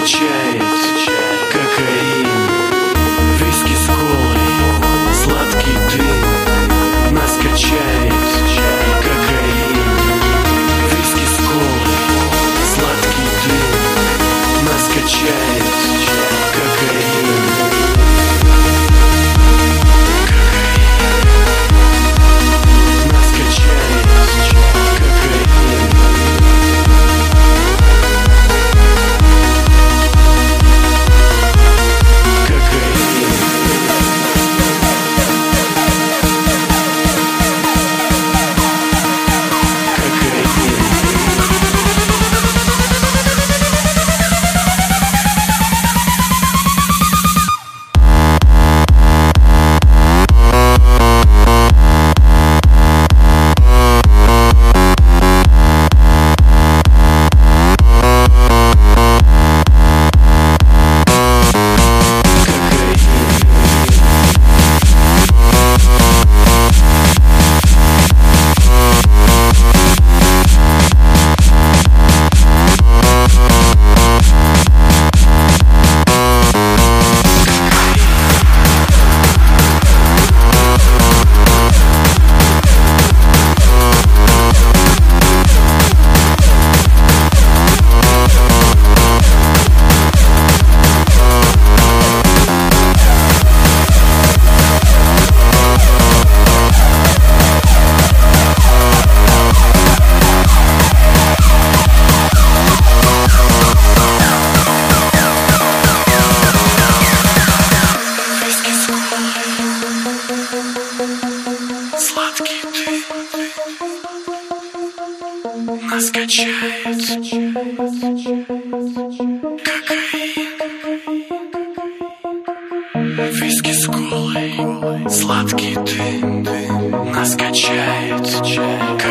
качает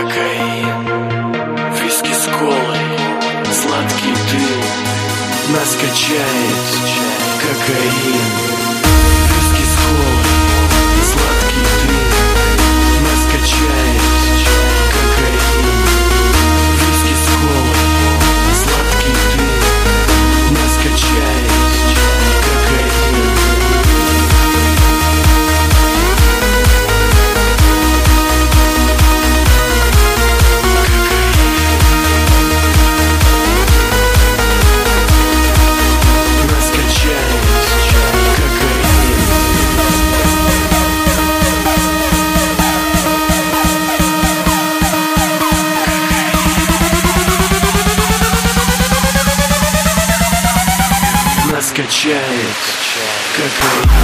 кокаин Виски с колой, сладкий дым Нас качает. Кокаин качает, качает. как...